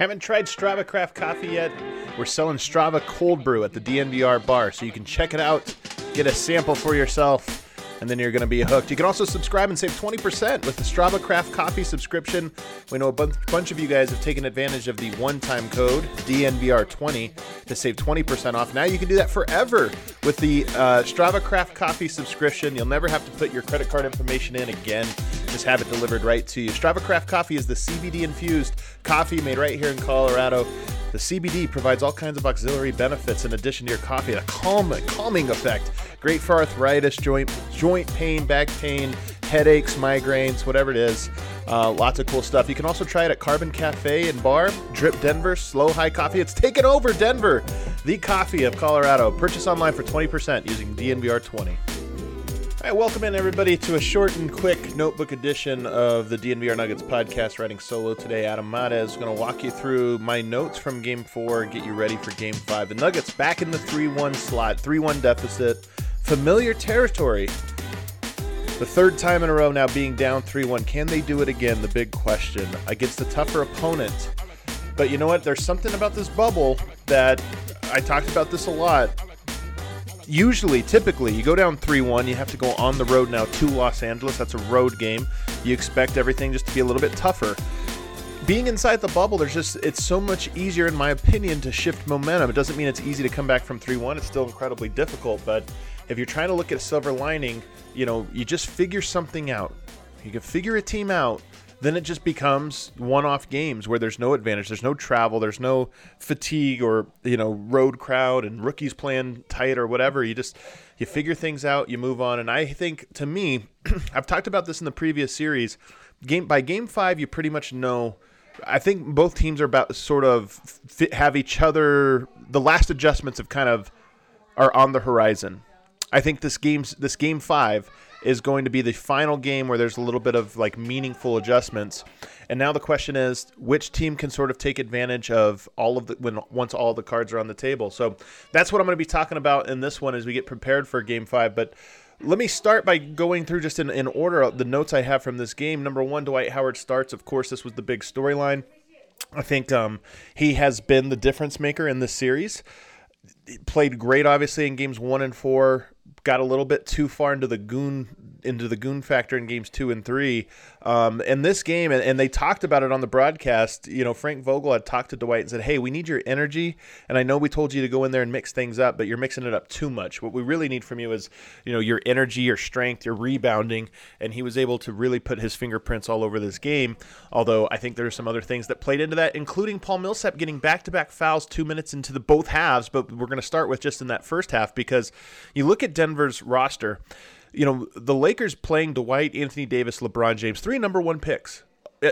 Haven't tried Strava Craft coffee yet? We're selling Strava cold brew at the DNVR bar, so you can check it out, get a sample for yourself, and then you're going to be hooked. You can also subscribe and save 20% with the Strava Craft coffee subscription. We know a bunch, of you guys have taken advantage of the one-time code DNVR20 to save 20% off. Now you can do that forever with the uh, Strava Craft coffee subscription. You'll never have to put your credit card information in again. Just have it delivered right to you. Strava Craft coffee is the CBD infused coffee made right here in Colorado. The CBD provides all kinds of auxiliary benefits in addition to your coffee, a calm, calming effect. Great for arthritis, joint joint pain, back pain, headaches, migraines, whatever it is. Uh, lots of cool stuff. You can also try it at Carbon Cafe and Bar, Drip Denver, Slow High Coffee. It's taken over Denver, the coffee of Colorado. Purchase online for 20% using DNVR20. All right, welcome in everybody to a short and quick notebook edition of the DNVR Nuggets podcast. Writing solo today, Adam Mares is going to walk you through my notes from Game Four get you ready for Game Five. The Nuggets back in the three-one slot, three-one deficit, familiar territory. The third time in a row now being down 3 1. Can they do it again? The big question against a tougher opponent. But you know what? There's something about this bubble that I talked about this a lot usually, typically, you go down 3 1, you have to go on the road now to Los Angeles. That's a road game. You expect everything just to be a little bit tougher. Being inside the bubble, there's just, it's so much easier, in my opinion, to shift momentum. It doesn't mean it's easy to come back from 3 1. It's still incredibly difficult, but if you're trying to look at a silver lining, you know, you just figure something out. You can figure a team out then it just becomes one-off games where there's no advantage, there's no travel, there's no fatigue or you know road crowd and rookies playing tight or whatever. You just you figure things out, you move on, and I think to me, I've talked about this in the previous series. Game by game five, you pretty much know. I think both teams are about sort of fit, have each other. The last adjustments have kind of are on the horizon. I think this game's this game five is going to be the final game where there's a little bit of like meaningful adjustments. And now the question is, which team can sort of take advantage of all of the when once all the cards are on the table? So that's what I'm going to be talking about in this one as we get prepared for Game Five. But let me start by going through just in, in order the notes I have from this game. Number one, Dwight Howard starts. Of course, this was the big storyline. I think um, he has been the difference maker in this series. played great, obviously, in games one and four got a little bit too far into the goon into the goon factor in games two and three. Um, and this game, and, and, they talked about it on the broadcast. You know, Frank Vogel had talked to Dwight and said, "Hey, we need your energy, and I know we told you to go in there and mix things up, but you're mixing it up too much. What we really need from you is, you know, your energy, your strength, your rebounding." And he was able to really put his fingerprints all over this game. Although I think there are some other things that played into that, including Paul Millsap getting back-to-back fouls two minutes into the both halves. But we're going to start with just in that first half because you look at Denver's roster you know, the Lakers playing Dwight, Anthony Davis, LeBron James, three number one picks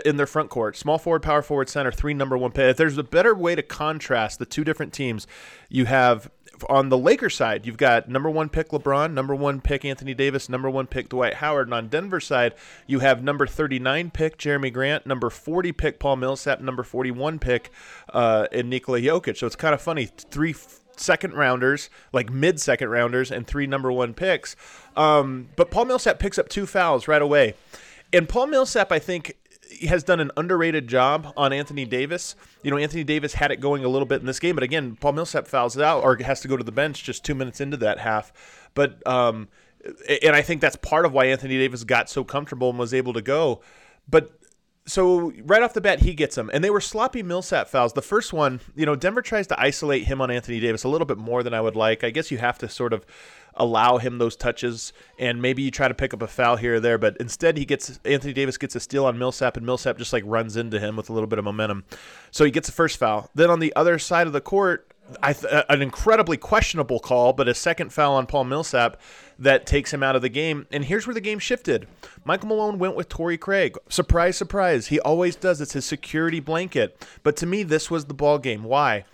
in their front court. Small forward, power forward, center, three number one picks. If there's a better way to contrast the two different teams, you have on the Lakers side, you've got number one pick LeBron, number one pick Anthony Davis, number one pick Dwight Howard. And on Denver side, you have number 39 pick Jerami Grant, number 40 pick Paul Millsap, number 41 pick uh, in Nikola Jokic. So it's kind of funny. Three second rounders, like mid second rounders, and three number one picks. Um, but Paul Millsap picks up two fouls right away. And Paul Millsap, I think, has done an underrated job on Anthony Davis. You know, Anthony Davis had it going a little bit in this game, but again, Paul Millsap fouls out or has to go to the bench just two minutes into that half. But um, and I think that's part of why Anthony Davis got so comfortable and was able to go. But so right off the bat, he gets them, and they were sloppy Millsap fouls. The first one, you know, Denver tries to isolate him on Anthony Davis a little bit more than I would like. I guess you have to sort of allow him those touches, and maybe you try to pick up a foul here or there. But instead, he gets Anthony Davis gets a steal on Millsap, and Millsap just like runs into him with a little bit of momentum. So he gets the first foul. Then on the other side of the court, th- an incredibly questionable call, but a second foul on Paul Millsap that takes him out of the game. And here's where the game shifted. Michael Malone went with Torrey Craig. Surprise, surprise. He always does. It's his security blanket. But to me, this was the ball game. Why?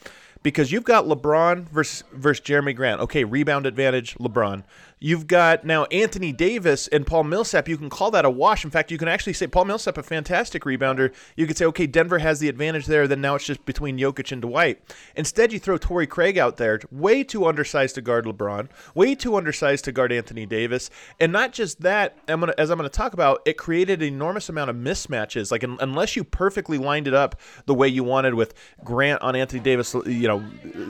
Because you've got LeBron versus versus Jerami Grant. Okay, rebound advantage, LeBron. You've got now Anthony Davis and Paul Millsap. You can call that a wash. In fact, you can actually say Paul Millsap, a fantastic rebounder. You could say, okay, Denver has the advantage there. Then now it's just between Jokic and Dwight. Instead, you throw Torrey Craig out there, way too undersized to guard LeBron, way too undersized to guard Anthony Davis, and not just that. I'm gonna, as I'm going to talk about, it created an enormous amount of mismatches. Like unless you perfectly lined it up the way you wanted with Grant on Anthony Davis, you know,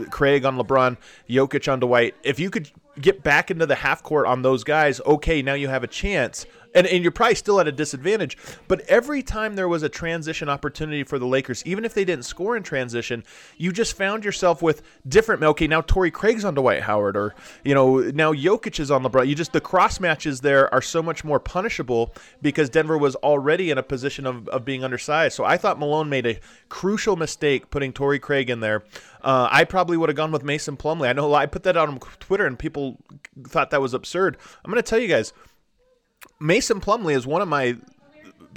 Craig on LeBron, Jokic on Dwight. If you could get back into the half court on those guys, okay, now you have a chance and, and you're probably still at a disadvantage. But every time there was a transition opportunity for the Lakers, even if they didn't score in transition, you just found yourself with different. Okay, now Torrey Craig's on Dwight Howard, or you know now Jokic is on LeBron. You just the cross matches there are so much more punishable because Denver was already in a position of, of being undersized. So I thought Malone made a crucial mistake putting Torrey Craig in there. Uh, I probably would have gone with Mason Plumlee. I know I put that on Twitter and people thought that was absurd. I'm going to tell you guys Mason Plumlee is one of my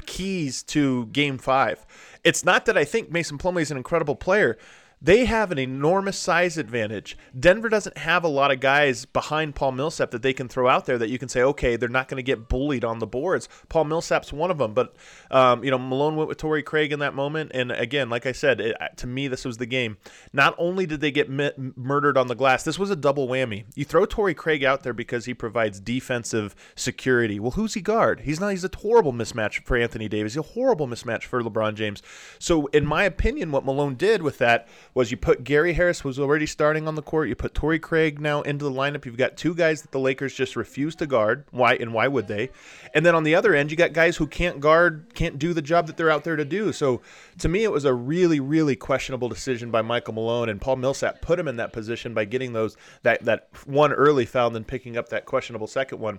keys to game five. It's not that I think Mason Plumlee is an incredible player. They have an enormous size advantage. Denver doesn't have a lot of guys behind Paul Millsap that they can throw out there that you can say, okay, they're not going to get bullied on the boards. Paul Millsap's one of them, but um, you know Malone went with Torrey Craig in that moment, and again, like I said, it, to me this was the game. Not only did they get murdered on the glass, this was a double whammy. You throw Torrey Craig out there because he provides defensive security. Well, who's he guard? He's not. He's a horrible mismatch for Anthony Davis. He's a horrible mismatch for LeBron James. So, in my opinion, what Malone did with that was you put Gary Harris was already starting on the court. You put Torrey Craig now into the lineup. You've got two guys that the Lakers just refuse to guard. Why and why would they? And then on the other end, you got guys who can't guard, can't do the job that they're out there to do. So to me, it was a really, really questionable decision by Michael Malone and Paul Millsap put him in that position by getting those that that one early foul and then picking up that questionable second one.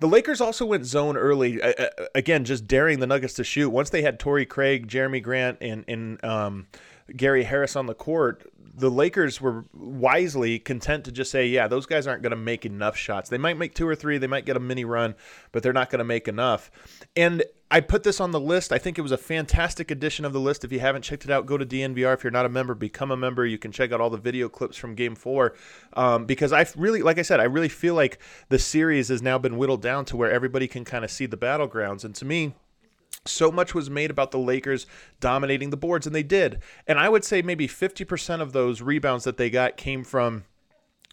The Lakers also went zone early, again, just daring the Nuggets to shoot. Once they had Torrey Craig, Jerami Grant, and and um, Gary Harris on the court, the Lakers were wisely content to just say, yeah, those guys aren't going to make enough shots. They might make two or three, they might get a mini run, but they're not going to make enough. And I put this on the list. I think it was a fantastic addition of the list. If you haven't checked it out, go to DNVR. If you're not a member, become a member. You can check out all the video clips from Game Four. Um, because I really, like I said, I really feel like the series has now been whittled down to where everybody can kind of see the battlegrounds. And to me, so much was made about the Lakers dominating the boards, and they did. And I would say maybe 50% of those rebounds that they got came from,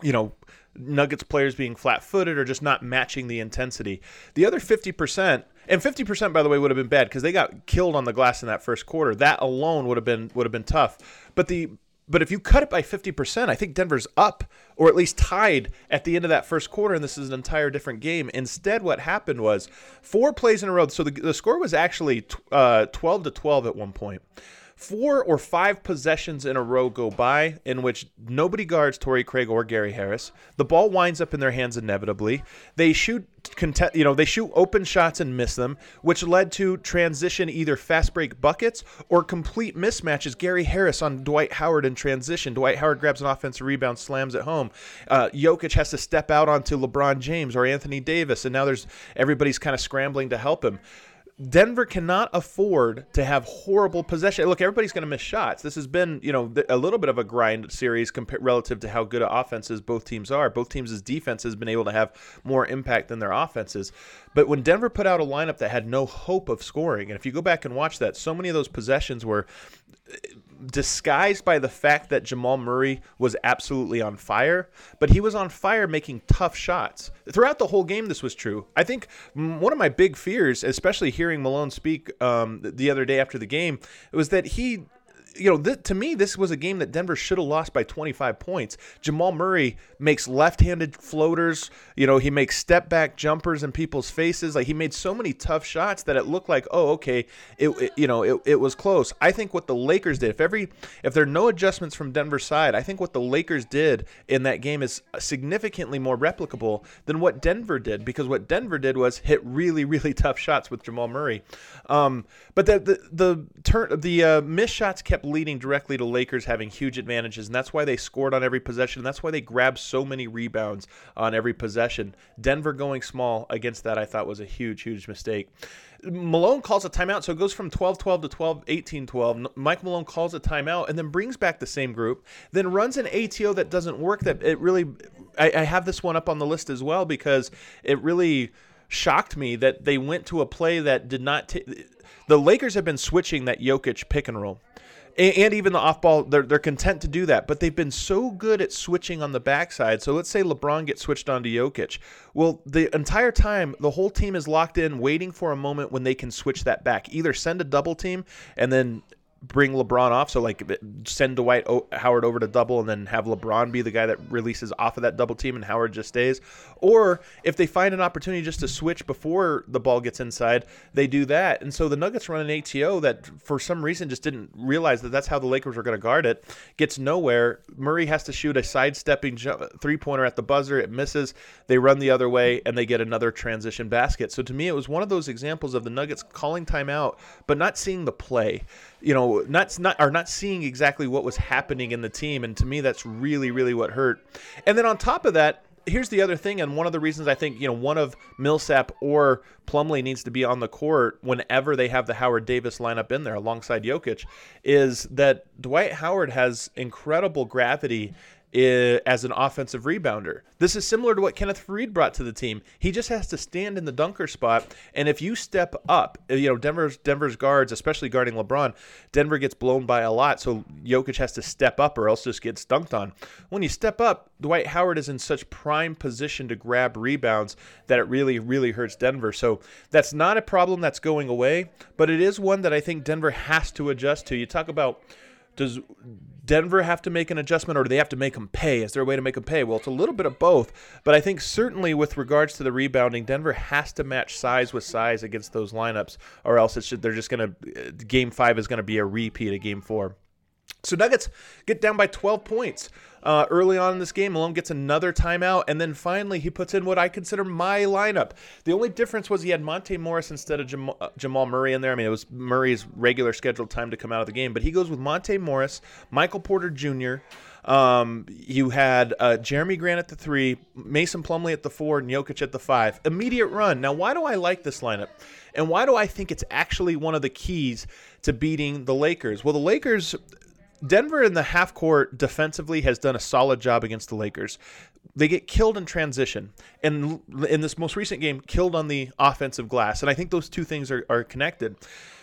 you know, Nuggets players being flat footed or just not matching the intensity. The other 50%, and 50% by the way would have been bad because they got killed on the glass in that first quarter. That alone would have been would have been tough. But the but if you cut it by 50%, I think Denver's up or at least tied at the end of that first quarter, and this is an entire different game. Instead, what happened was four plays in a row. So the, the score was actually uh, 12 to 12 at one point four or five possessions in a row go by in which nobody guards Torrey Craig or Gary Harris. The ball winds up in their hands inevitably. They shoot you know, they shoot open shots and miss them, which led to transition either fast break buckets or complete mismatches. Gary Harris on Dwight Howard in transition. Dwight Howard grabs an offensive rebound, slams it home. Uh, Jokic has to step out onto LeBron James or Anthony Davis, and now there's everybody's kind of scrambling to help him. Denver cannot afford to have horrible possession. Look, everybody's going to miss shots. This has been, you know, a little bit of a grind series compared relative to how good offenses both teams are. Both teams' defense has been able to have more impact than their offenses. But when Denver put out a lineup that had no hope of scoring, and if you go back and watch that, so many of those possessions were disguised by the fact that Jamal Murray was absolutely on fire, but he was on fire making tough shots. Throughout the whole game, this was true. I think one of my big fears, especially hearing Malone speak um, the other day after the game, was that he you know, th- to me, this was a game that Denver should have lost by 25 points. Jamal Murray makes left-handed floaters. You know, he makes step-back jumpers in people's faces. Like he made so many tough shots that it looked like, oh, okay, it, it you know, it, it was close. I think what the Lakers did, if every, if there are no adjustments from Denver's side, I think what the Lakers did in that game is significantly more replicable than what Denver did because what Denver did was hit really, really tough shots with Jamal Murray. Um, but the the the turn the uh, missed shots kept leading directly to Lakers having huge advantages, and that's why they scored on every possession. That's why they grabbed so many rebounds on every possession. Denver going small against that, I thought was a huge, huge mistake. Malone calls a timeout, so it goes from 12 12 to 12 18 12. Mike Malone calls a timeout and then brings back the same group, then runs an ATO that doesn't work. That it really, I, I have this one up on the list as well because it really shocked me that they went to a play that did not. T- the Lakers have been switching that Jokic pick and roll. And, even the off ball, they're, they're content to do that. But they've been so good at switching on the backside. So let's say LeBron gets switched on to Jokic. Well, the entire time, the whole team is locked in, waiting for a moment when they can switch that back. Either send a double team and then bring LeBron off. So like send Dwight Howard over to double and then have LeBron be the guy that releases off of that double team and Howard just stays. Or if they find an opportunity just to switch before the ball gets inside, they do that. And so the Nuggets run an ATO that for some reason just didn't realize that that's how the Lakers were going to guard it. Gets nowhere. Murray has to shoot a sidestepping three pointer at the buzzer. It misses. They run the other way and they get another transition basket. So to me, it was one of those examples of the Nuggets calling timeout but not seeing the play you know, not not are not seeing exactly what was happening in the team, and to me, that's really really what hurt. And then on top of that, here's the other thing, and one of the reasons I think you know one of Millsap or Plumlee needs to be on the court whenever they have the Howard Davis lineup in there alongside Jokic, is that Dwight Howard has incredible gravity as an offensive rebounder. This is similar to what Kenneth Faried brought to the team. He just has to stand in the dunker spot, and if you step up, you know Denver's Denver's guards, especially guarding LeBron, Denver gets blown by a lot. So Jokic has to step up, or else just gets dunked on. When you step up, Dwight Howard is in such prime position to grab rebounds that it really really hurts Denver. So that's not a problem that's going away, but it is one that I think Denver has to adjust to. You talk about does Denver have to make an adjustment or do they have to make them pay? Is there a way to make them pay? Well, it's a little bit of both, but I think certainly with regards to the rebounding, Denver has to match size with size against those lineups, or else they're just going to uh, game five is going to be a repeat of game four. So Nuggets get down by 12 points uh, early on in this game. Malone gets another timeout, and then finally he puts in what I consider my lineup. The only difference was he had Monte Morris instead of Jamal, uh, Jamal Murray in there. I mean, it was Murray's regular scheduled time to come out of the game, but he goes with Monte Morris, Michael Porter Jr., um, you had uh, Jerami Grant at the three, Mason Plumlee at the four, and Jokic at the five. Immediate run. Now, why do I like this lineup? And why do I think it's actually one of the keys to beating the Lakers? Well, the Lakers Denver in the half court defensively has done a solid job against the Lakers. They get killed in transition, and in this most recent game, killed on the offensive glass. And I think those two things are, are connected.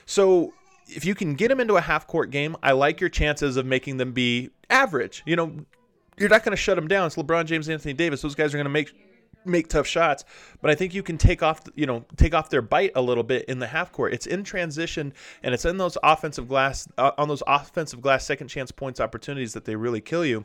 So if you can get them into a half court game, I like your chances of making them be average. You know, you're not going to shut them down. It's LeBron James, Anthony Davis. Those guys are going to make make tough shots, but I think you can take off, you know, take off their bite a little bit in the half court. It's in transition and it's in those offensive glass uh, on those offensive glass second chance points opportunities that they really kill you.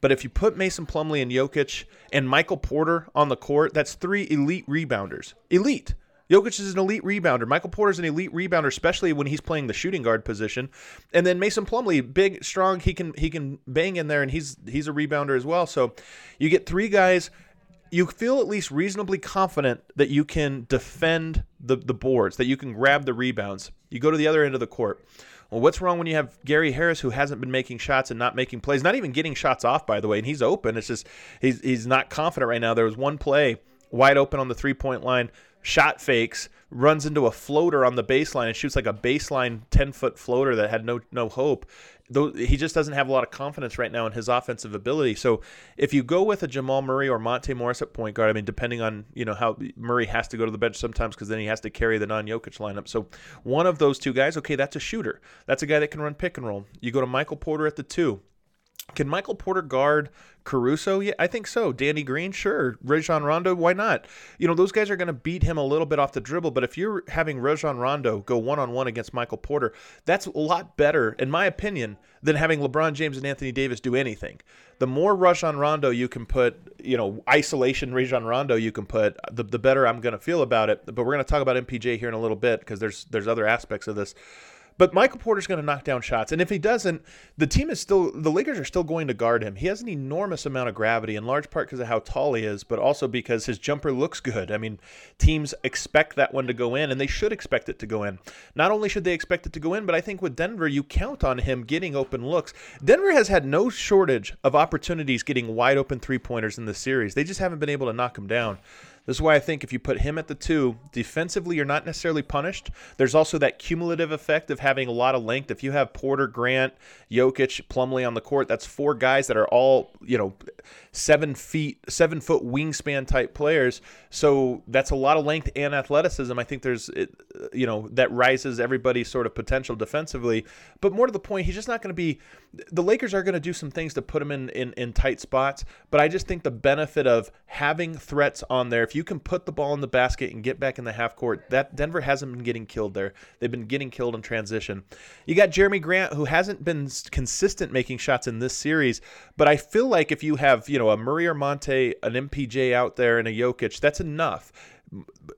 But if you put Mason Plumlee and Jokic and Michael Porter on the court, that's three elite rebounders. Elite. Jokic is an elite rebounder. Michael Porter is an elite rebounder, especially when he's playing the shooting guard position. And then Mason Plumlee, big, strong, he can he can bang in there, and he's he's a rebounder as well. So you get three guys you feel at least reasonably confident that you can defend the, the boards, that you can grab the rebounds. You go to the other end of the court. Well, what's wrong when you have Gary Harris who hasn't been making shots and not making plays, not even getting shots off, by the way, and he's open. It's just he's he's not confident right now. There was one play wide open on the three point line, shot fakes, runs into a floater on the baseline and shoots like a baseline ten foot floater that had no no hope though he just doesn't have a lot of confidence right now in his offensive ability. So if you go with a Jamal Murray or Monte Morris at point guard, I mean, depending on you know how Murray has to go to the bench sometimes because then he has to carry the non-Jokic lineup. So one of those two guys, okay, that's a shooter. That's a guy that can run pick and roll. You go to Michael Porter at the two. Can Michael Porter guard Caruso? Yeah, I think so. Danny Green, sure. Rajon Rondo, why not? You know, those guys are going to beat him a little bit off the dribble, but if you're having Rajon Rondo go one on one against Michael Porter, that's a lot better, in my opinion, than having LeBron James and Anthony Davis do anything. The more Rajon Rondo you can put, you know, isolation Rajon Rondo you can put, the, the better I'm going to feel about it. But we're going to talk about MPJ here in a little bit because there's there's other aspects of this. But Michael Porter's going to knock down shots, and if he doesn't, the team is still the Lakers are still going to guard him. He has an enormous amount of gravity, in large part because of how tall he is, but also because his jumper looks good. I mean, teams expect that one to go in, and they should expect it to go in. Not only should they expect it to go in, but I think with Denver, you count on him getting open looks. Denver has had no shortage of opportunities getting wide open three pointers in the series. They just haven't been able to knock them down. This is why I think if you put him at the two, defensively, you're not necessarily punished. There's also that cumulative effect of having a lot of length. If you have Porter, Grant, Jokic, Plumlee on the court, that's four guys that are all, you know, seven feet, seven foot wingspan type players. So that's a lot of length and athleticism. I think there's, you know, that rises everybody's sort of potential defensively. But more to the point, he's just not going to be. The Lakers are going to do some things to put them in, in in tight spots. But I just think the benefit of having threats on there, if you can put the ball in the basket and get back in the half court, that Denver hasn't been getting killed there. They've been getting killed in transition. You got Jerami Grant, who hasn't been consistent making shots in this series, but I feel like if you have, you know, a Murray or Monte, an MPJ out there, and a Jokic, that's enough.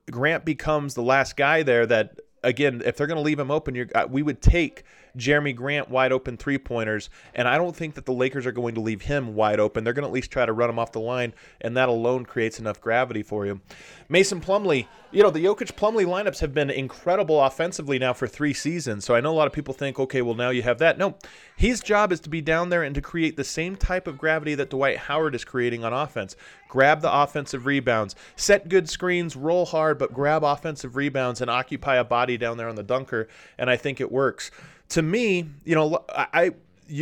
Grant becomes the last guy there that again, if they're going to leave him open, uh, we would take Jerami Grant wide open three pointers, and I don't think that the Lakers are going to leave him wide open. They're going to at least try to run him off the line, and that alone creates enough gravity for you. Mason Plumlee, you know, the Jokic Plumlee lineups have been incredible offensively now for three seasons. So I know a lot of people think, okay, well, now you have that. No, his job is to be down there and to create the same type of gravity that Dwight Howard is creating on offense. Grab the offensive rebounds, set good screens, roll hard, but grab offensive rebounds and occupy a body down there on the dunker. And I think it works to me, you know, I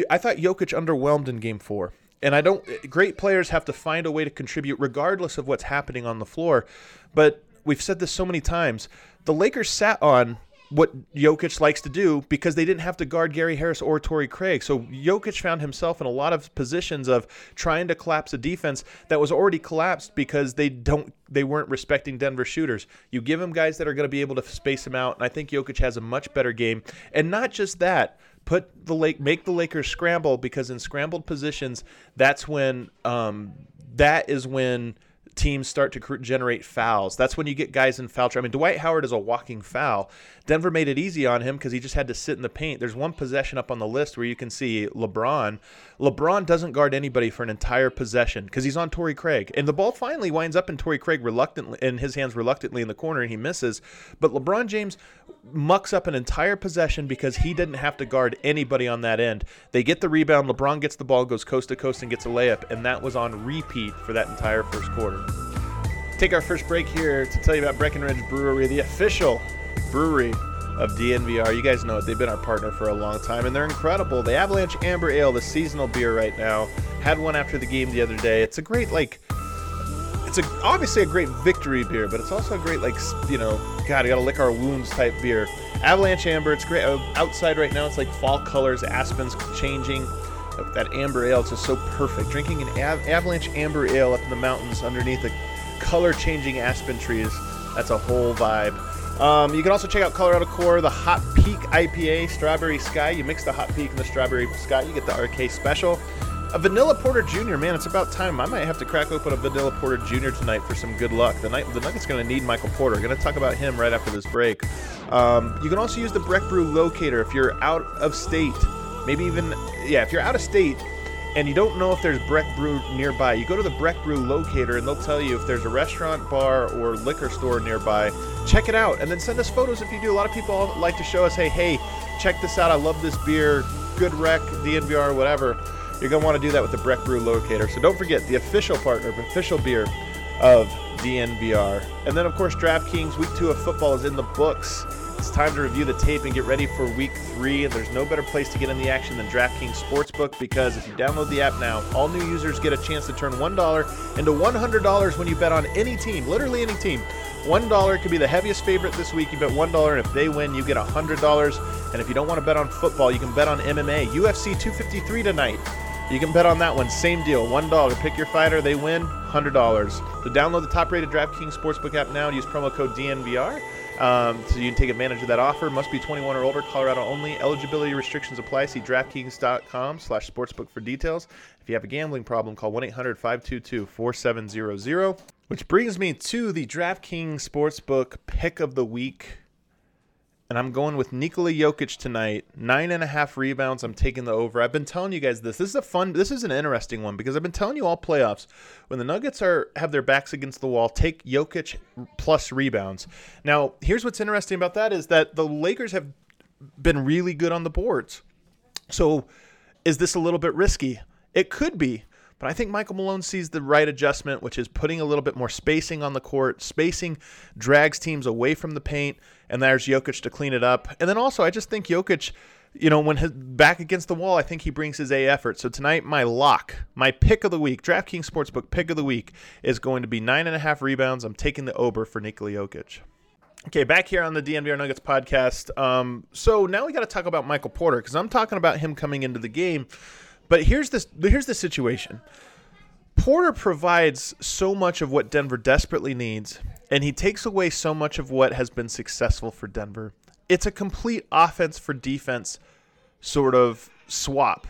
I thought Jokic underwhelmed in Game Four, and I don't. Great players have to find a way to contribute regardless of what's happening on the floor. But we've said this so many times. The Lakers sat on what Jokic likes to do because they didn't have to guard Gary Harris or Torrey Craig. So Jokic found himself in a lot of positions of trying to collapse a defense that was already collapsed because they don't they weren't respecting Denver shooters. You give him guys that are going to be able to space them out, and I think Jokic has a much better game. And not just that, put the lake make the Lakers scramble because in scrambled positions, that's when um, that is when teams start to generate fouls. That's when you get guys in foul trouble. I mean, Dwight Howard is a walking foul. Denver made it easy on him because he just had to sit in the paint. There's one possession up on the list where you can see LeBron. LeBron doesn't guard anybody for an entire possession because he's on Torrey Craig, and the ball finally winds up in Torrey Craig reluctantly in his hands reluctantly in the corner, and he misses. But LeBron James mucks up an entire possession because he didn't have to guard anybody on that end. They get the rebound. LeBron gets the ball, goes coast to coast, and gets a layup, and that was on repeat for that entire first quarter take our first break here to tell you about Breckenridge Brewery, the official brewery of DNVR. You guys know it. They've been our partner for a long time, and they're incredible. The Avalanche Amber Ale, the seasonal beer right now, had one after the game the other day. It's a great, like, it's a obviously a great victory beer, but it's also a great, like, you know, God, you gotta lick our wounds type beer. Avalanche Amber, it's great. Uh, outside right now, it's like fall colors, aspens changing. That amber ale, it's just so perfect. Drinking an av- Avalanche Amber Ale up in the mountains underneath the color changing aspen trees. That's a whole vibe. Um, you can also check out Colorado Core, the Hot Peak IPA, Strawberry Sky. You mix the Hot Peak and the Strawberry Sky, you get the RK Special. A Vanilla Porter Jr. Man, it's about time. I might have to crack open a Vanilla Porter Jr. tonight for some good luck. The night, the Nuggets going to need Michael Porter. Going to talk about him right after this break. Um, you can also use the Breck Brew Locator if you're out of state. Maybe even yeah, if you're out of state and you don't know if there's Breck Brew nearby, you go to the Breck Brew locator and they'll tell you if there's a restaurant, bar, or liquor store nearby. Check it out and then send us photos if you do. A lot of people like to show us, hey, hey, check this out. I love this beer. Good rec, DNVR, whatever. You're going to want to do that with the Breck Brew locator. So don't forget the official partner, official beer of DNVR. And then, of course, DraftKings Week 2 of football is in the books. It's time to review the tape and get ready for week three. And there's no better place to get in the action than DraftKings Sportsbook because if you download the app now, all new users get a chance to turn $1 into $100 when you bet on any team, literally any team. $1 could be the heaviest favorite this week. You bet $1, and if they win, you get $100. And if you don't want to bet on football, you can bet on MMA. UFC 253 tonight. You can bet on that one. Same deal. $1. Pick your fighter, they win, $100. So download the top rated DraftKings Sportsbook app now and use promo code DNVR. Um, so you can take advantage of that offer. Must be 21 or older. Colorado only. Eligibility restrictions apply. See DraftKings.com slash sportsbook for details. If you have a gambling problem, call 1-800-522-4700. Which brings me to the DraftKings Sportsbook pick of the week. And I'm going with Nikola Jokic tonight. Nine and a half rebounds. I'm taking the over. I've been telling you guys this. This is a fun. This is an interesting one because I've been telling you all playoffs when the Nuggets are have their backs against the wall, take Jokic plus rebounds. Now, here's what's interesting about that is that the Lakers have been really good on the boards. So, is this a little bit risky? It could be. But I think Michael Malone sees the right adjustment, which is putting a little bit more spacing on the court. Spacing drags teams away from the paint, and there's Jokic to clean it up. And then also, I just think Jokic, you know, when his back against the wall, I think he brings his A effort. So tonight, my lock, my pick of the week, DraftKings Sportsbook pick of the week, is going to be nine and a half rebounds. I'm taking the over for Nikola Jokic. Okay, back here on the DNVR Nuggets podcast. Um, so now we got to talk about Michael Porter because I'm talking about him coming into the game but here's this here's the situation. Porter provides so much of what Denver desperately needs, and he takes away so much of what has been successful for Denver. It's a complete offense for defense sort of swap.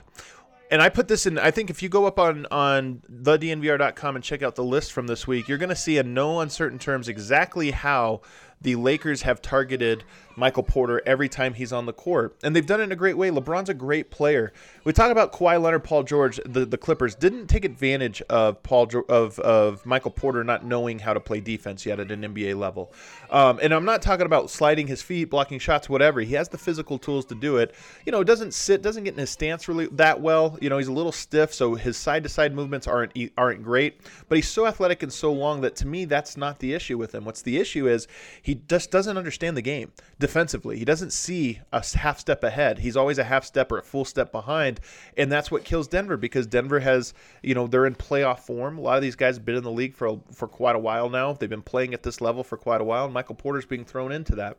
And I put this in I think if you go up on on thednvr.com and check out the list from this week, you're going to see in no uncertain terms exactly how the Lakers have targeted Michael Porter every time he's on the court. And they've done it in a great way. LeBron's a great player. We talk about Kawhi Leonard, Paul George, the, the Clippers didn't take advantage of Paul of of Michael Porter not knowing how to play defense yet at an NBA level. Um, and I'm not talking about sliding his feet, blocking shots, whatever. He has the physical tools to do it. You know, doesn't sit, doesn't get in his stance really that well. You know, he's a little stiff, so his side to side movements aren't aren't great. But he's so athletic and so long that to me, that's not the issue with him. What's the issue is he just doesn't understand the game defensively. He doesn't see a half step ahead. He's always a half step or a full step behind, and that's what kills Denver because Denver has, you know, they're in playoff form. A lot of these guys have been in the league for for quite a while now. They've been playing at this level for quite a while, and Michael Porter's being thrown into that.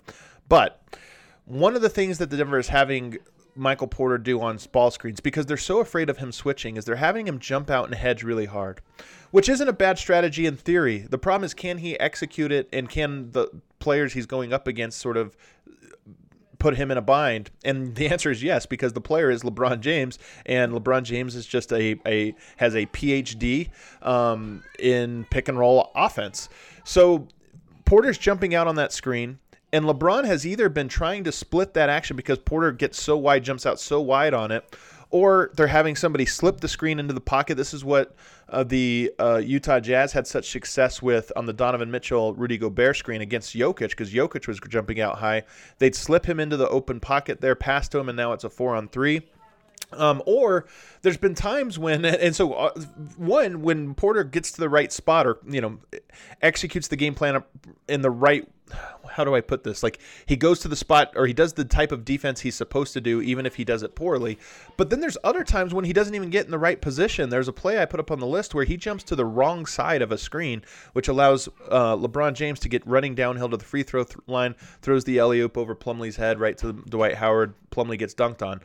But one of the things that the Denver is having Michael Porter do on ball screens because they're so afraid of him switching is they're having him jump out and hedge really hard, which isn't a bad strategy in theory. The problem is can he execute it and can the players he's going up against sort of put him in a bind? And the answer is yes, because the player is LeBron James, and LeBron James is just a, a has a PhD um, in pick and roll offense. So Porter's jumping out on that screen. And LeBron has either been trying to split that action because Porter gets so wide, jumps out so wide on it, or they're having somebody slip the screen into the pocket. This is what uh, the uh, Utah Jazz had such success with on the Donovan Mitchell Rudy Gobert screen against Jokic because Jokic was jumping out high. They'd slip him into the open pocket there, pass to him, and now it's a four on three. Um, or there's been times when, and so uh, one, when Porter gets to the right spot or, you know, executes the game plan in the right how do I put this? Like he goes to the spot or he does the type of defense he's supposed to do, even if he does it poorly. But then there's other times when he doesn't even get in the right position. There's a play I put up on the list where he jumps to the wrong side of a screen, which allows uh, LeBron James to get running downhill to the free throw th- line, throws the alley oop over Plumlee's head right to Dwight Howard. Plumlee gets dunked on.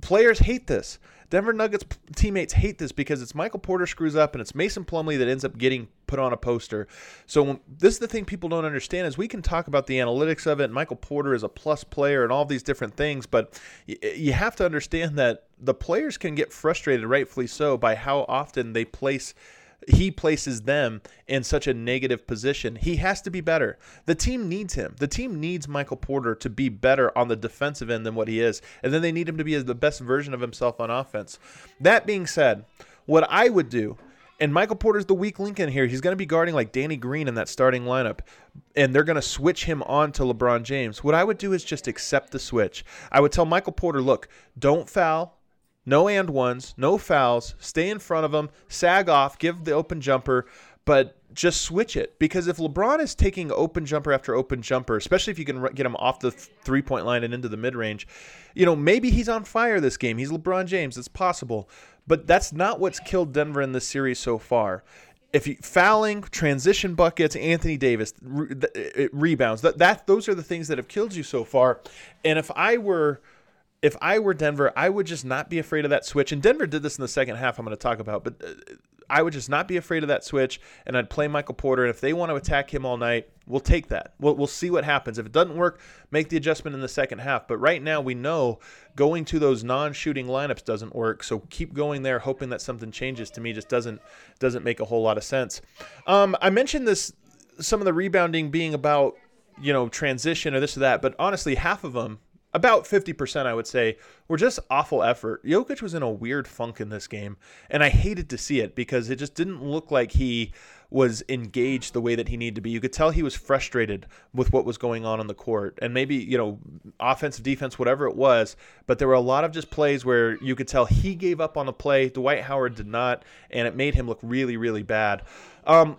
Players hate this. Denver Nuggets teammates hate this because it's Michael Porter screws up and it's Mason Plumlee that ends up getting put on a poster. So this is the thing people don't understand is we can talk about the analytics of it. Michael Porter is a plus player and all these different things, but you have to understand that the players can get frustrated, rightfully so, by how often they place he places them in such a negative position. He has to be better. The team needs him. The team needs Michael Porter to be better on the defensive end than what he is. And then they need him to be the best version of himself on offense. That being said, what I would do and Michael Porter's the weak link in here. He's going to be guarding like Danny Green in that starting lineup. And they're going to switch him on to LeBron James. What I would do is just accept the switch. I would tell Michael Porter, look, don't foul, no and ones, no fouls. Stay in front of them, sag off, give the open jumper, but just switch it because if LeBron is taking open jumper after open jumper, especially if you can get him off the three point line and into the mid range, you know maybe he's on fire this game. He's LeBron James. It's possible, but that's not what's killed Denver in this series so far. If you fouling, transition buckets, Anthony Davis re, rebounds, that that those are the things that have killed you so far. And if I were if I were Denver, I would just not be afraid of that switch. And Denver did this in the second half. I'm going to talk about, but uh, I would just not be afraid of that switch, and I'd play Michael Porter. And if they want to attack him all night, we'll take that. We'll, we'll see what happens. If it doesn't work, make the adjustment in the second half. But right now, we know going to those non-shooting lineups doesn't work. So keep going there, hoping that something changes. To me, just doesn't doesn't make a whole lot of sense. Um, I mentioned this some of the rebounding being about you know, transition or this or that. But honestly, half of them, about 50%, I would say, were just awful effort. Jokic was in a weird funk in this game, and I hated to see it because it just didn't look like he was engaged the way that he needed to be. You could tell he was frustrated with what was going on on the court, and maybe you know, offensive, defense, whatever it was. But there were a lot of just plays where you could tell he gave up on the play. Dwight Howard did not, and it made him look really, really bad. Um,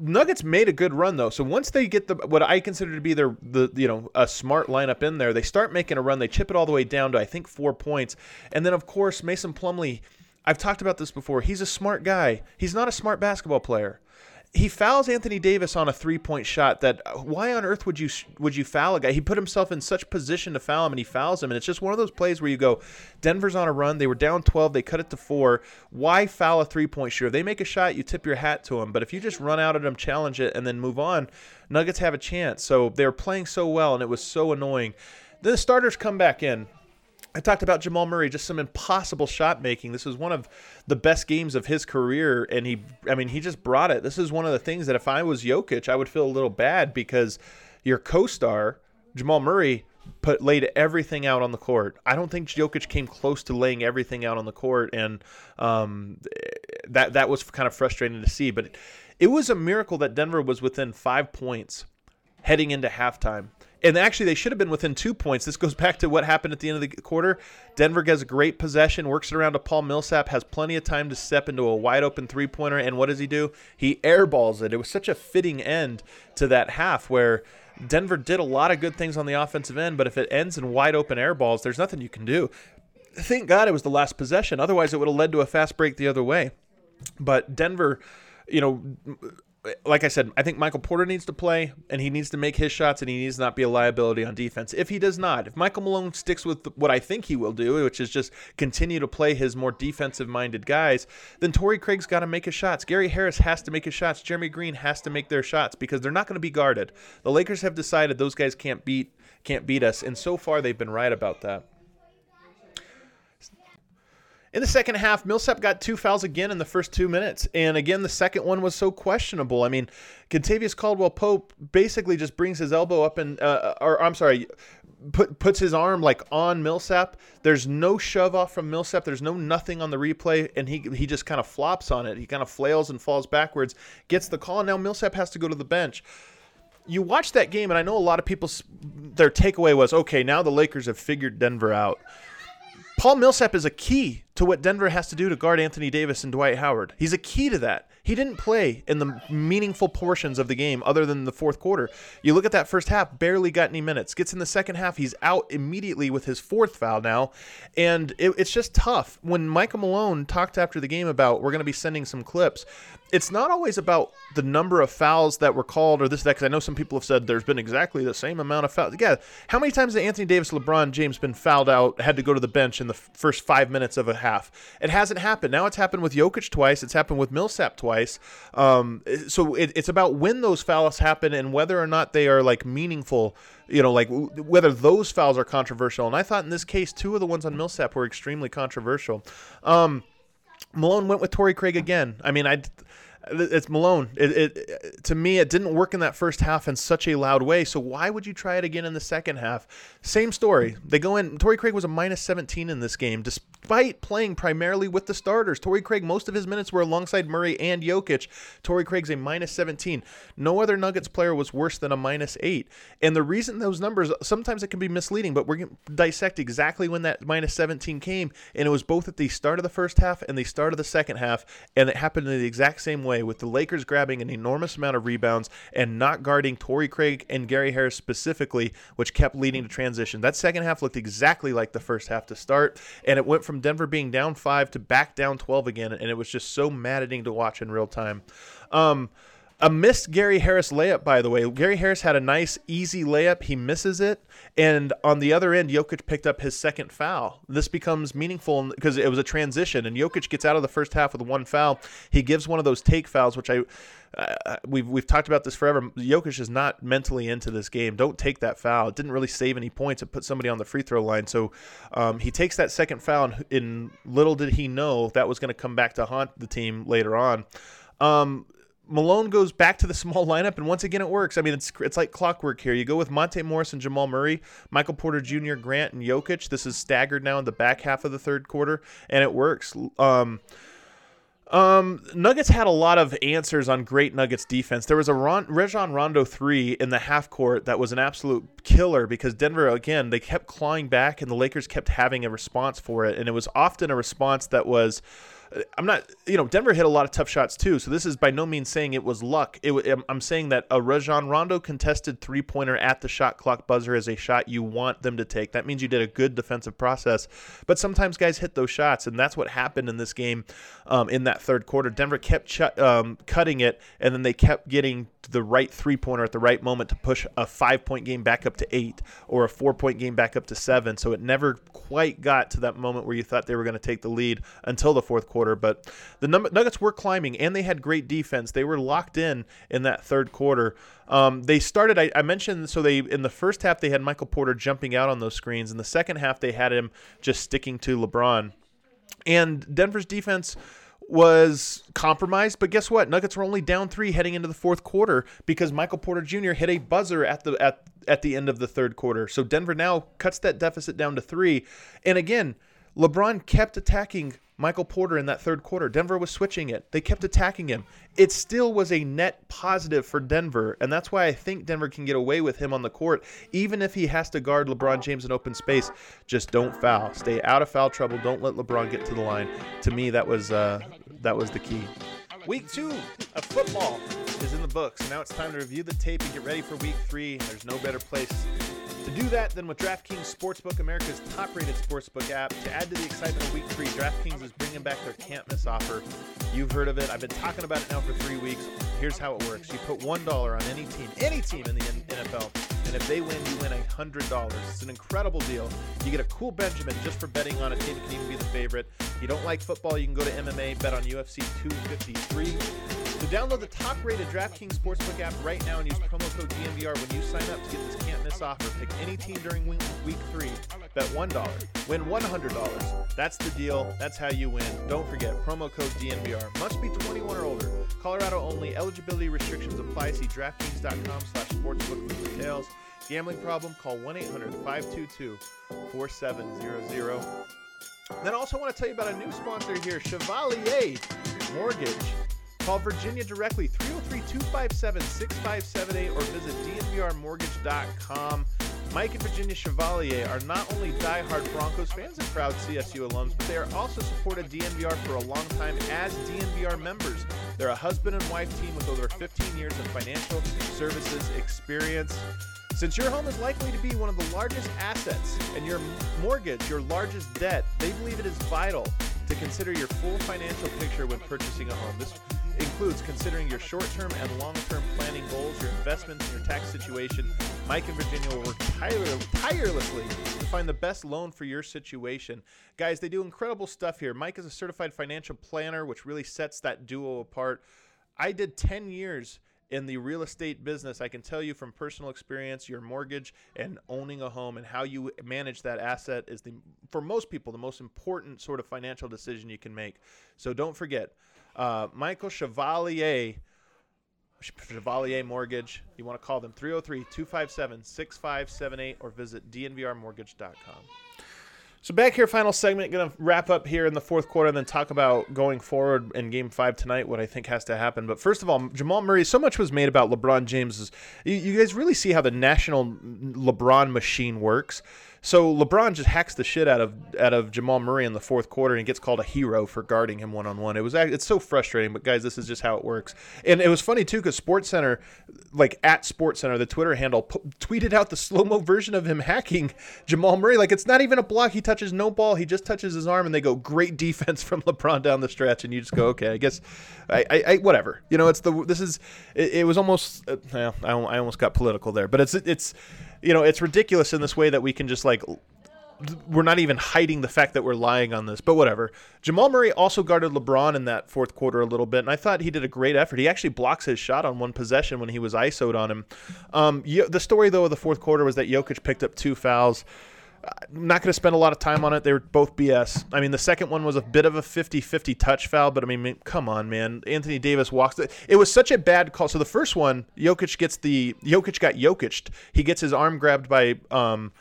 Nuggets made a good run though. So once they get the what I consider to be their the you know a smart lineup in there, they start making a run. They chip it all the way down to I think four points, and then of course Mason Plumlee. I've talked about this before. He's a smart guy. He's not a smart basketball player he fouls Anthony Davis on a three point shot. That uh, why on earth would you would you foul a guy? He put himself in such position to foul him, and he fouls him. And it's just one of those plays where you go, Denver's on a run. They were down twelve. They cut it to four. Why foul a three point shooter? If they make a shot, you tip your hat to him. But if you just run out at them, challenge it, and then move on, Nuggets have a chance. So they're playing so well, and it was so annoying. Then the starters come back in. I talked about Jamal Murray, just some impossible shot making. This was one of the best games of his career, and he, I mean, he just brought it. This is one of the things that if I was Jokic, I would feel a little bad because your co-star Jamal Murray put laid everything out on the court. I don't think Jokic came close to laying everything out on the court, and um, that that was kind of frustrating to see. But it, it was a miracle that Denver was within five points heading into halftime and actually, they should have been within two points. This goes back to what happened at the end of the quarter. Denver gets a great possession, works it around to Paul Millsap, has plenty of time to step into a wide open three pointer. And what does he do? He airballs it. It was such a fitting end to that half where Denver did a lot of good things on the offensive end, but if it ends in wide open airballs, there's nothing you can do. Thank God it was the last possession. Otherwise, it would have led to a fast break the other way. But Denver, you know, like I said, I think Michael Porter needs to play and he needs to make his shots and he needs not be a liability on defense. If he does not, if Michael Malone sticks with what I think he will do, which is just continue to play his more defensive minded guys, then Torrey Craig's got to make his shots. Gary Harris has to make his shots. Jeremy Green has to make their shots because they're not going to be guarded. The Lakers have decided those guys can't beat can't beat us, and so far they've been right about that. In the second half, Millsap got two fouls again in the first two minutes. And again, the second one was so questionable. I mean, Kentavious Caldwell Pope basically just brings his elbow up and, uh, or I'm sorry, put, puts his arm like on Millsap. There's no shove off from Millsap. There's no nothing on the replay. And he, he just kind of flops on it. He kind of flails and falls backwards, gets the call. And now Millsap has to go to the bench you watch that game, and I know a lot of people, their takeaway was, okay, now the Lakers have figured Denver out. Paul Millsap is a key to what Denver has to do to guard Anthony Davis and Dwight Howard. He's a key to that. He didn't play in the meaningful portions of the game other than the fourth quarter. You look at that first half, barely got any minutes. Gets in the second half, he's out immediately with his fourth foul now. And it, it's just tough. When Michael Malone talked after the game about we're going to be sending some clips, it's not always about the number of fouls that were called or this that because I know some people have said there's been exactly the same amount of fouls. Yeah, how many times has Anthony Davis, LeBron James been fouled out, had to go to the bench in the first five minutes of a half? It hasn't happened. Now it's happened with Jokic twice. It's happened with Millsap twice. Um, so it, it's about when those fouls happen and whether or not they are like meaningful. You know, like whether those fouls are controversial. And I thought in this case, two of the ones on Millsap were extremely controversial. Um, Malone went with Torrey Craig again. I mean, I it's Malone. It, it, to me, it didn't work in that first half in such a loud way. So why would you try it again in the second half? Same story. They go in. Torrey Craig was a minus 17 in this game, despite playing primarily with the starters. Torrey Craig, most of his minutes were alongside Murray and Jokic. Torrey Craig's a minus 17. No other Nuggets player was worse than a minus eight. And the reason those numbers sometimes it can be misleading, but we're going to dissect exactly when that minus 17 came, and it was both at the start of the first half and the start of the second half, and it happened in the exact same way way, with the Lakers grabbing an enormous amount of rebounds and not guarding Torrey Craig and Gary Harris specifically, which kept leading to transition. That second half looked exactly like the first half to start, and it went from Denver being down five to back down 12 again, and it was just so maddening to watch in real time. Um, a missed Gary Harris layup, by the way. Gary Harris had a nice, easy layup. He misses it. And on the other end, Jokic picked up his second foul. This becomes meaningful because it was a transition. And Jokic gets out of the first half with one foul. He gives one of those take fouls, which I. Uh, we've we've talked about this forever. Jokic is not mentally into this game. Don't take that foul. It didn't really save any points. It put somebody on the free throw line. So um, he takes that second foul, and little did he know that was going to come back to haunt the team later on. Um, Malone goes back to the small lineup, and once again it works. I mean, it's it's like clockwork here. You go with Monte Morris and Jamal Murray, Michael Porter Jr., Grant, and Jokic. This is staggered now in the back half of the third quarter, and it works. Um, um, Nuggets had a lot of answers on great Nuggets defense. There was a Ron, Rajon Rondo three in the half court that was an absolute killer because Denver again they kept clawing back and the Lakers kept having a response for it, and it was often a response that was I'm not, you know, Denver hit a lot of tough shots too. So this is by no means saying it was luck. It, I'm saying that a Rajon Rondo contested three pointer at the shot clock buzzer is a shot you want them to take. That means you did a good defensive process. But sometimes guys hit those shots, and that's what happened in this game um, in that third quarter. Denver kept ch- um, cutting it, and then they kept getting the right three pointer at the right moment to push a five point game back up to eight or a four point game back up to seven. So it never quite got to that moment where you thought they were going to take the lead until the fourth quarter. But the Nuggets were climbing and they had great defense. They were locked in in that third quarter. Um, they started. I, I, mentioned so they in the first half they had Michael Porter jumping out on those screens. In the second half they had him just sticking to LeBron. And Denver's defense was compromised. But guess what? Nuggets were only down three heading into the fourth quarter because Michael Porter Jr. hit a buzzer at the at at the end of the third quarter. So Denver now cuts that deficit down to three. And again, LeBron kept attacking Michael Porter in that third quarter. Denver was switching it. They kept attacking him. It still was a net positive for Denver, and that's why I think Denver can get away with him on the court, even if he has to guard LeBron James in open space. Just don't foul. Stay out of foul trouble. Don't let LeBron get to the line. To me, that was uh, that was the key. Week two of football is in the books. Now it's time to review the tape and get ready for week three. There's no better place to do that, then with DraftKings Sportsbook, America's top-rated sportsbook app, to add to the excitement of Week Three, DraftKings is bringing back their can't miss offer. You've heard of it. I've been talking about it now for three weeks. Here's how it works: you put one dollar on any team, any team in the NFL, and if they win, you win a hundred dollars. It's an incredible deal. You get a cool Benjamin just for betting on a team that can even be the favorite. If you don't like football, you can go to MMA, bet on UFC 253. So download the top-rated DraftKings Sportsbook app right now and use promo code DNVR when you sign up to get this can't miss offer. Pick any team during week, three. Bet $1. Win $100. That's the deal. That's how you win. Don't forget, promo code DNVR. Must be 21 or older. Colorado only. Eligibility restrictions apply. See DraftKings.com slash sportsbook for details. Gambling problem? Call 1-800-522-4700. Then I also want to tell you about a new sponsor here, Chevalier Mortgage. Call Virginia directly 303 257 6578 or visit dnvrmortgage.com. Mike and Virginia Chevalier are not only die-hard Broncos fans and proud CSU alums, but they are also supported DNVR for a long time as DNVR members. They're a husband and wife team with over 15 years of financial services experience. Since your home is likely to be one of the largest assets and your mortgage your largest debt, they believe it is vital to consider your full financial picture when purchasing a home. This includes considering your short-term and long-term planning goals, your investments, and your tax situation. Mike and Virginia will work tirelessly to find the best loan for your situation. Guys, they do incredible stuff here. Mike is a certified financial planner, which really sets that duo apart. I did 10 years in the real estate business, I can tell you from personal experience, your mortgage and owning a home and how you manage that asset is the for most people the most important sort of financial decision you can make. So don't forget, uh, Michael Chevalier, Chevalier Mortgage. You want to call them 303 257 6578 or visit dnvrmortgage.com. So back here, final segment. Going to wrap up here in the fourth quarter, and then talk about going forward in Game Five tonight. What I think has to happen. But first of all, Jamal Murray. So much was made about LeBron James's. You, you guys really see how the national LeBron machine works. So LeBron just hacks the shit out of out of Jamal Murray in the fourth quarter and gets called a hero for guarding him one on one. It was it's so frustrating, but guys, this is just how it works. And it was funny too because Sports Center, like at Sports Center, the Twitter handle p- tweeted out the slow mo version of him hacking Jamal Murray. Like it's not even a block. He touches no ball. He just touches his arm, and they go great defense from LeBron down the stretch. And you just go, okay, I guess, I, I, I whatever. You know, it's the this is it, it was almost. Uh, I, I almost got political there, but it's it's you know, it's ridiculous in this way that we can just like we're not even hiding the fact that we're lying on this, but whatever. Jamal Murray also guarded LeBron in that fourth quarter a little bit, and I thought he did a great effort. He actually blocks his shot on one possession when he was ISO'd on him. Um, the story, though, of the fourth quarter was that Jokic picked up two fouls. I'm not going to spend a lot of time on it. They were both BS. I mean, the second one was a bit of a 50-50 touch foul, but I mean, come on, man. Anthony Davis walks. The, it was such a bad call. So the first one, Jokic gets the Jokic got Jokiced. He gets his arm grabbed by um,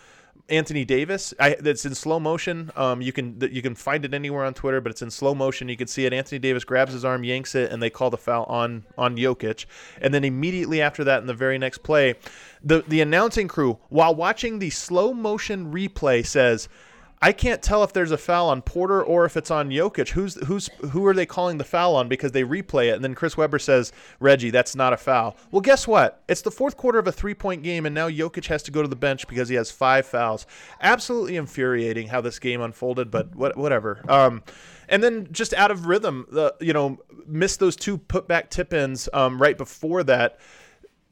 Anthony Davis. I, that's in slow motion. Um, you can you can find it anywhere on Twitter, but it's in slow motion. You can see it. Anthony Davis grabs his arm, yanks it, and they call the foul on on Jokic. And then immediately after that, in the very next play, the the announcing crew, while watching the slow motion replay, says I can't tell if there's a foul on Porter or if it's on Jokic. Who's who's who are they calling the foul on because they replay it and then Chris Webber says, "Reggie, that's not a foul." Well, guess what? It's the fourth quarter of a three-point game and now Jokic has to go to the bench because he has five fouls. Absolutely infuriating how this game unfolded, but what, whatever. Um, and then just out of rhythm, the you know missed those two putback tip-ins um, right before that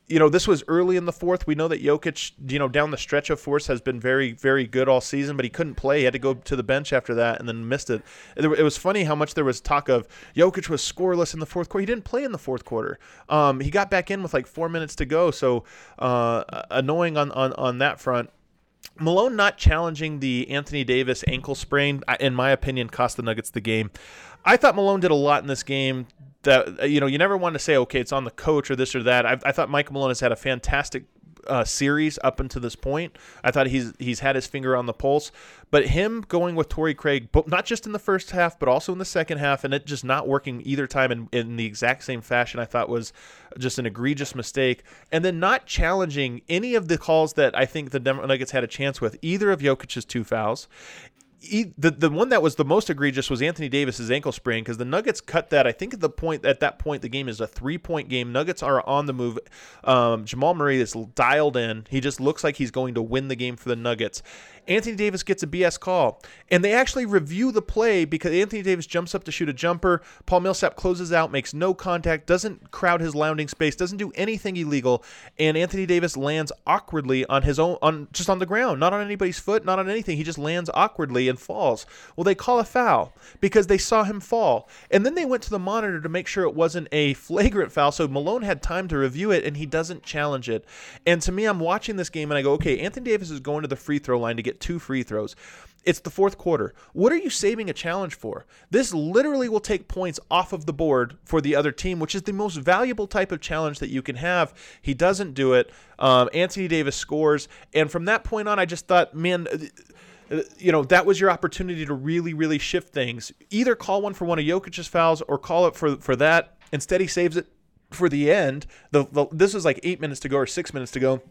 you know, this was early in the fourth. We know that Jokic, you know, down the stretch of force has been very, very good all season, but he couldn't play. He had to go to the bench after that and then missed it. It was funny how much there was talk of Jokic was scoreless in the fourth quarter. He didn't play in the fourth quarter. Um, he got back in with like four minutes to go. So uh, annoying on, on, on that front. Malone not challenging the Anthony Davis ankle sprain, in my opinion, cost the Nuggets the game. I thought Malone did a lot in this game that uh, you know you never want to say okay it's on the coach or this or that. I, I thought Mike Malone has had a fantastic uh, series up until this point. I thought he's he's had his finger on the pulse, but him going with Torrey Craig, not just in the first half, but also in the second half, and it just not working either time in, in the exact same fashion, I thought was just an egregious mistake. And then not challenging any of the calls that I think the Denver Nuggets had a chance with, either of Jokic's two fouls, he, the the one that was the most egregious was Anthony Davis's ankle sprain because the Nuggets cut that. I think at the point at that point the game is a three point game. Nuggets are on the move. Um, Jamal Murray is dialed in. He just looks like he's going to win the game for the Nuggets. Anthony Davis gets a BS call. And they actually review the play because Anthony Davis jumps up to shoot a jumper. Paul Millsap closes out, makes no contact, doesn't crowd his lounging space, doesn't do anything illegal. And Anthony Davis lands awkwardly on his own, on just on the ground, not on anybody's foot, not on anything. He just lands awkwardly and falls. Well, they call a foul because they saw him fall. And then they went to the monitor to make sure it wasn't a flagrant foul. So Malone had time to review it and he doesn't challenge it. And to me, I'm watching this game and I go, okay, Anthony Davis is going to the free throw line to get two free throws. It's the fourth quarter. What are you saving a challenge for? This literally will take points off of the board for the other team, which is the most valuable type of challenge that you can have. He doesn't do it. Um, Anthony Davis scores. And from that point on, I just thought, man, uh, you know, that was your opportunity to really, really shift things. Either call one for one of Jokic's fouls or call it for, for that. Instead, he saves it for the end. The, the, this was like eight minutes to go or six minutes to go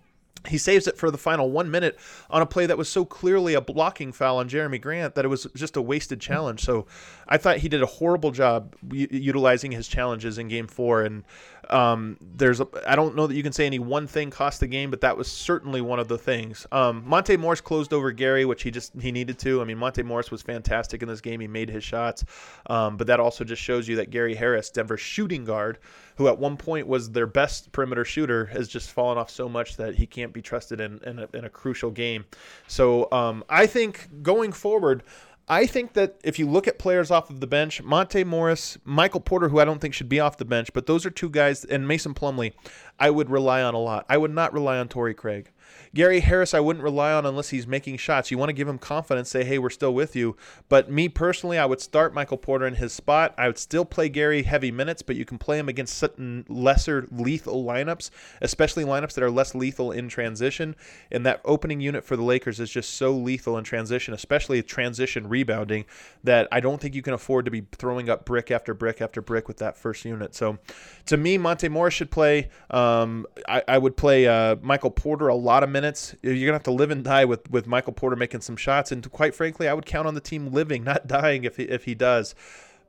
he saves it for the final one minute on a play that was so clearly a blocking foul on Jerami Grant that it was just a wasted challenge. So I thought he did a horrible job utilizing his challenges in game four. And um, there's, I don't know that you can say any one thing cost the game, but that was certainly one of the things. Um, Monte Morris closed over Gary, which he just, he needed to. I mean, Monte Morris was fantastic in this game. He made his shots. Um, but that also just shows you that Gary Harris, Denver's shooting guard, who at one point was their best perimeter shooter, has just fallen off so much that he can't be trusted in, in, a, in a crucial game. So um, I think going forward, I think that if you look at players off of the bench, Monte Morris, Michael Porter, who I don't think should be off the bench, but those are two guys, and Mason Plumlee, I would rely on a lot. I would not rely on Torrey Craig. Gary Harris, I wouldn't rely on unless he's making shots. You want to give him confidence, say, hey, we're still with you. But me personally, I would start Michael Porter in his spot. I would still play Gary heavy minutes, but you can play him against certain lesser lethal lineups, especially lineups that are less lethal in transition. And that opening unit for the Lakers is just so lethal in transition, especially transition rebounding, that I don't think you can afford to be throwing up brick after brick after brick with that first unit. So to me, Monte Morris should play. Um, I, I, would play uh, Michael Porter a lot of minutes minutes. You're gonna have to live and die with with Michael Porter making some shots. And quite frankly, I would count on the team living, not dying, if he, if he does.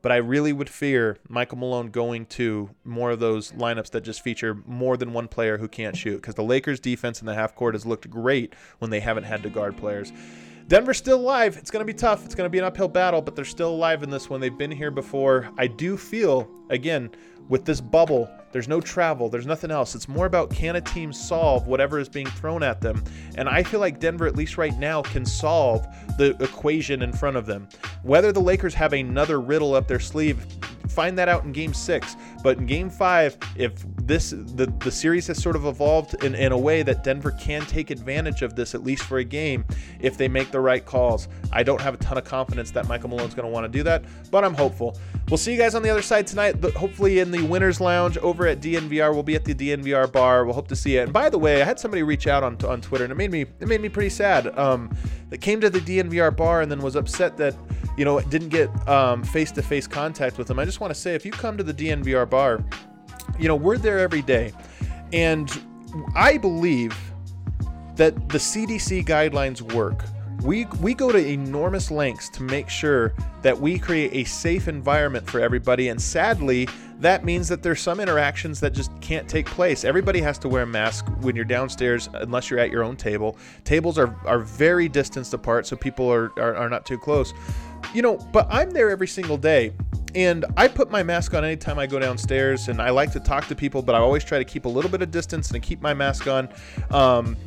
But I really would fear Michael Malone going to more of those lineups that just feature more than one player who can't shoot. Because the Lakers' defense in the half court has looked great when they haven't had to guard players. Denver's still alive. It's going to be tough. It's going to be an uphill battle, but they're still alive in this one. They've been here before. I do feel, again, with this bubble, there's no travel, there's nothing else. It's more about can a team solve whatever is being thrown at them. And I feel like Denver, at least right now, can solve the equation in front of them. Whether the Lakers have another riddle up their sleeve, find that out in game six. But in game five, if this the, the series has sort of evolved in, in a way that Denver can take advantage of this, at least for a game, if they make the right calls. I don't have a ton of confidence that Michael Malone's going to want to do that, but I'm hopeful. We'll see you guys on the other side tonight, hopefully in the Winners Lounge over at DNVR. We'll be at the DNVR bar. We'll hope to see you. And by the way, I had somebody reach out on, on Twitter, and it made me it made me pretty sad. Um, that came to the DNVR bar and then was upset that you know didn't get um face to face contact with them. I just want to say, if you come to the DNVR bar, you know we're there every day, and I believe that the CDC guidelines work we we go to enormous lengths to make sure that we create a safe environment for everybody and sadly that means that there's some interactions that just can't take place. Everybody has to wear a mask when you're downstairs unless you're at your own table. Tables are are very distanced apart so people are are, are not too close. You know but i'm there every single day and I put my mask on anytime I go downstairs, and I like to talk to people, but I always try to keep a little bit of distance and keep my mask on. Um,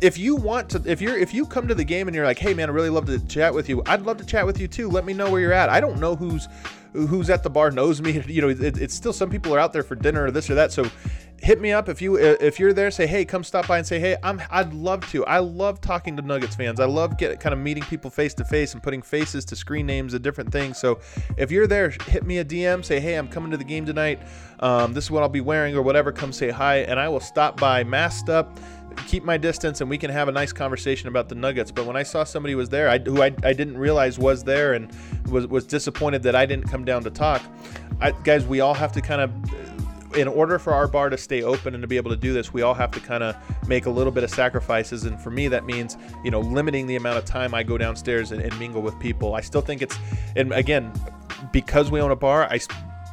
if you want to if you're if you come to the game and you're like hey man i really love to chat with you i'd love to chat with you too. Let me know where you're at. I don't know who's who's at the bar knows me. You know it, it's still some people are out there for dinner or this or that. So hit me up if you if you're there say hey come stop by and say hey i'm i'd love to. I love talking to nuggets fans. I love get kind of meeting people face to face and putting faces to screen names and different things. So if you're there hit me a dm say hey i'm coming to the game tonight. Um, this is what i'll be wearing or whatever come say hi and i will stop by masked up keep my distance and we can have a nice conversation about the Nuggets. But when I saw somebody was there, I, who I, I didn't realize was there and was, was disappointed that I didn't come down to talk, I, guys, we all have to kind of in order for our bar to stay open and to be able to do this, we all have to kind of make a little bit of sacrifices. And for me, that means, you know, limiting the amount of time I go downstairs and, and mingle with people. I still think it's, and again, because we own a bar, I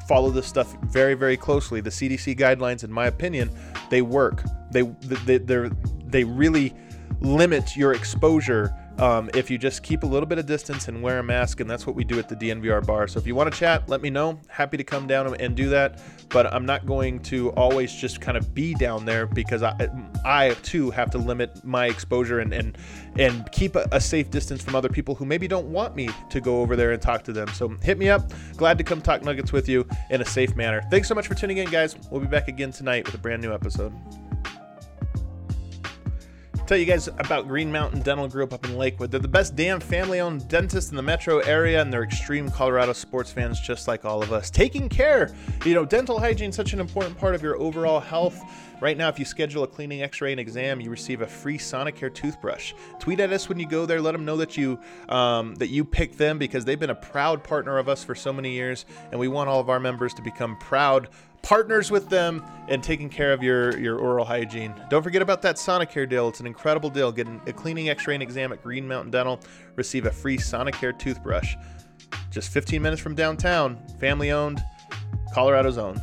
follow this stuff very, very closely. The CDC guidelines, in my opinion, they work. They they they they really limit your exposure um, if you just keep a little bit of distance and wear a mask, and that's what we do at the DNVR bar. So if you want to chat, let me know. Happy to come down and do that. But I'm not going to always just kind of be down there because I, I too have to limit my exposure and and and keep a, a safe distance from other people who maybe don't want me to go over there and talk to them. So hit me up. Glad to come talk Nuggets with you in a safe manner. Thanks so much for tuning in, guys. We'll be back again tonight with a brand new episode tell you guys about Green Mountain Dental Group up in Lakewood. They're the best damn family owned dentist in the metro area, and they're extreme Colorado sports fans just like all of us. Taking care, you know, dental hygiene is such an important part of your overall health. Right now, if you schedule a cleaning, X-ray, and exam, you receive a free Sonicare toothbrush. Tweet at us when you go there. Let them know that you um, that you picked them because they've been a proud partner of us for so many years, and we want all of our members to become proud partners with them and taking care of your, your oral hygiene. Don't forget about that Sonicare deal. It's an incredible deal. Get a cleaning, x-ray, and exam at Green Mountain Dental. Receive a free Sonicare toothbrush. Just 15 minutes from downtown. Family owned. Colorado's own.